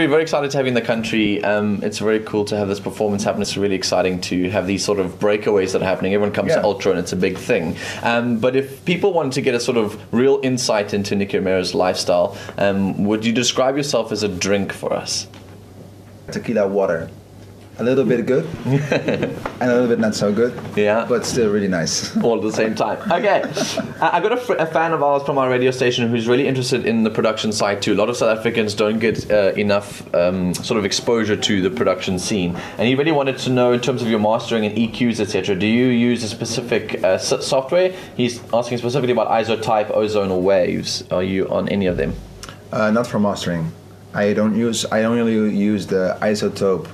We're very excited to have you in the country. Um, it's very cool to have this performance happen. It's really exciting to have these sort of breakaways that are happening. Everyone comes Yeah. to Ultra and it's a big thing. Um, but if people wanted to get a sort of real insight into Nicky Romero's lifestyle, um, would you describe yourself as a drink for us? Tequila water. A little bit good and a little bit not so good. Yeah. But still really nice. all at the same time. Okay, I got a, fr- a fan of ours from our radio station who's really interested in the production side too. A lot of South Africans don't get uh, enough um, sort of exposure to the production scene, and he really wanted to know in terms of your mastering and EQs, etc. Do you use a specific uh, s- software? He's asking specifically about iZotope, ozone, or waves. Are you on any of them? Uh, not for mastering. I don't use. I only use the iZotope,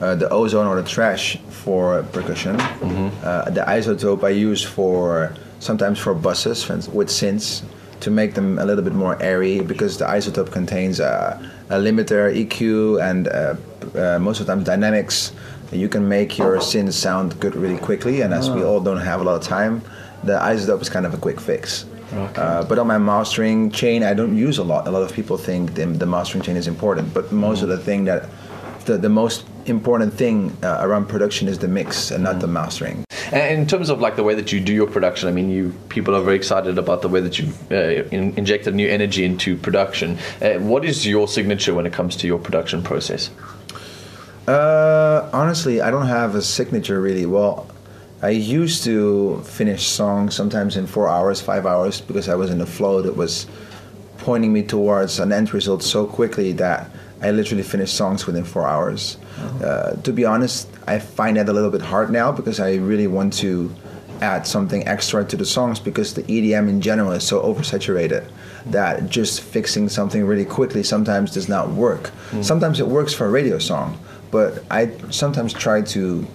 uh, the ozone or the trash for percussion. Uh, the iZotope I use for sometimes for buses with synths to make them a little bit more airy because the iZotope contains a, a limiter, EQ, and uh, uh, most of the time dynamics. You can make your synth sound good really quickly, and as we all don't have a lot of time, the iZotope is kind of a quick fix. Uh, but on my mastering chain, I don't use a lot. A lot of people think the, the mastering chain is important, but most of the thing that the, the most important thing uh, around production is the mix and not the mastering. And in terms of like the way that you do your production, I mean, you people are very excited about the way that you've uh, in, injected new energy into production. Uh, what is your signature when it comes to your production process? Uh, honestly, I don't have a signature really. Well, I used to finish songs sometimes in four hours, five hours, because I was in a flow that was pointing me towards an end result so quickly that I literally finish songs within four hours. Uh, to be honest, I find that a little bit hard now because I really want to add something extra to the songs because the EDM in general is so oversaturated that just fixing something really quickly sometimes does not work. Sometimes it works for a radio song, but I sometimes try to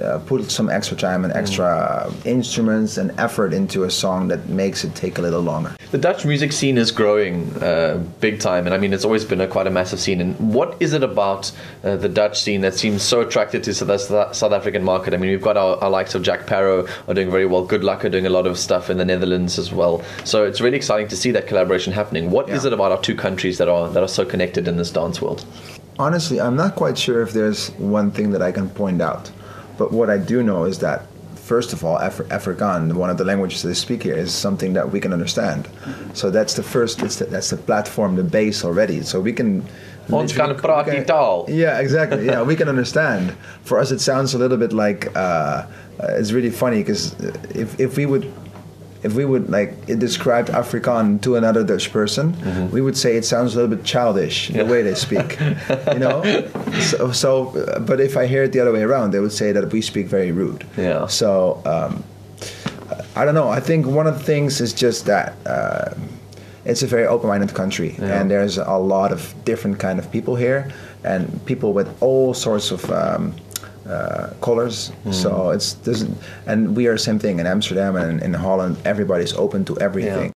uh, put some extra time and extra instruments and effort into a song that makes it take a little longer. The Dutch music scene is growing uh, big time, and I mean it's always been a quite a massive scene. And what is it about uh, the Dutch scene that seems so attracted to the South African market? I mean, we've got our, our likes of Jack Parrow are doing very well. Goodluck are doing a lot of stuff in the Netherlands as well. So it's really exciting to see that collaboration happening. What is Yeah. it about our two countries that are that are so connected in this dance world? Honestly, I'm not quite sure if there's one thing that I can point out, but what I do know is that first of all, Afri- Afrikaan, one of the languages they speak here, is something that we can understand. So that's the first, that's the, that's the platform, the base already. So we can. Ons kan praat die taal. Yeah, exactly. Yeah, we can understand. For us, it sounds a little bit like uh, uh, it's really funny because if if we would. If we would like describe Afrikaan to another Dutch person, we would say it sounds a little bit childish the way they speak, you know. So, so, uh, but if I hear it the other way around, they would say that we speak very rude. Yeah. So um, I don't know. I think one of the things is just that uh, it's a very open-minded country, and there's a lot of different kind of people here, and people with all sorts of um, uh, colors. So it's doesn't, and we are the same thing in Amsterdam and in Holland. Everybody's open to everything.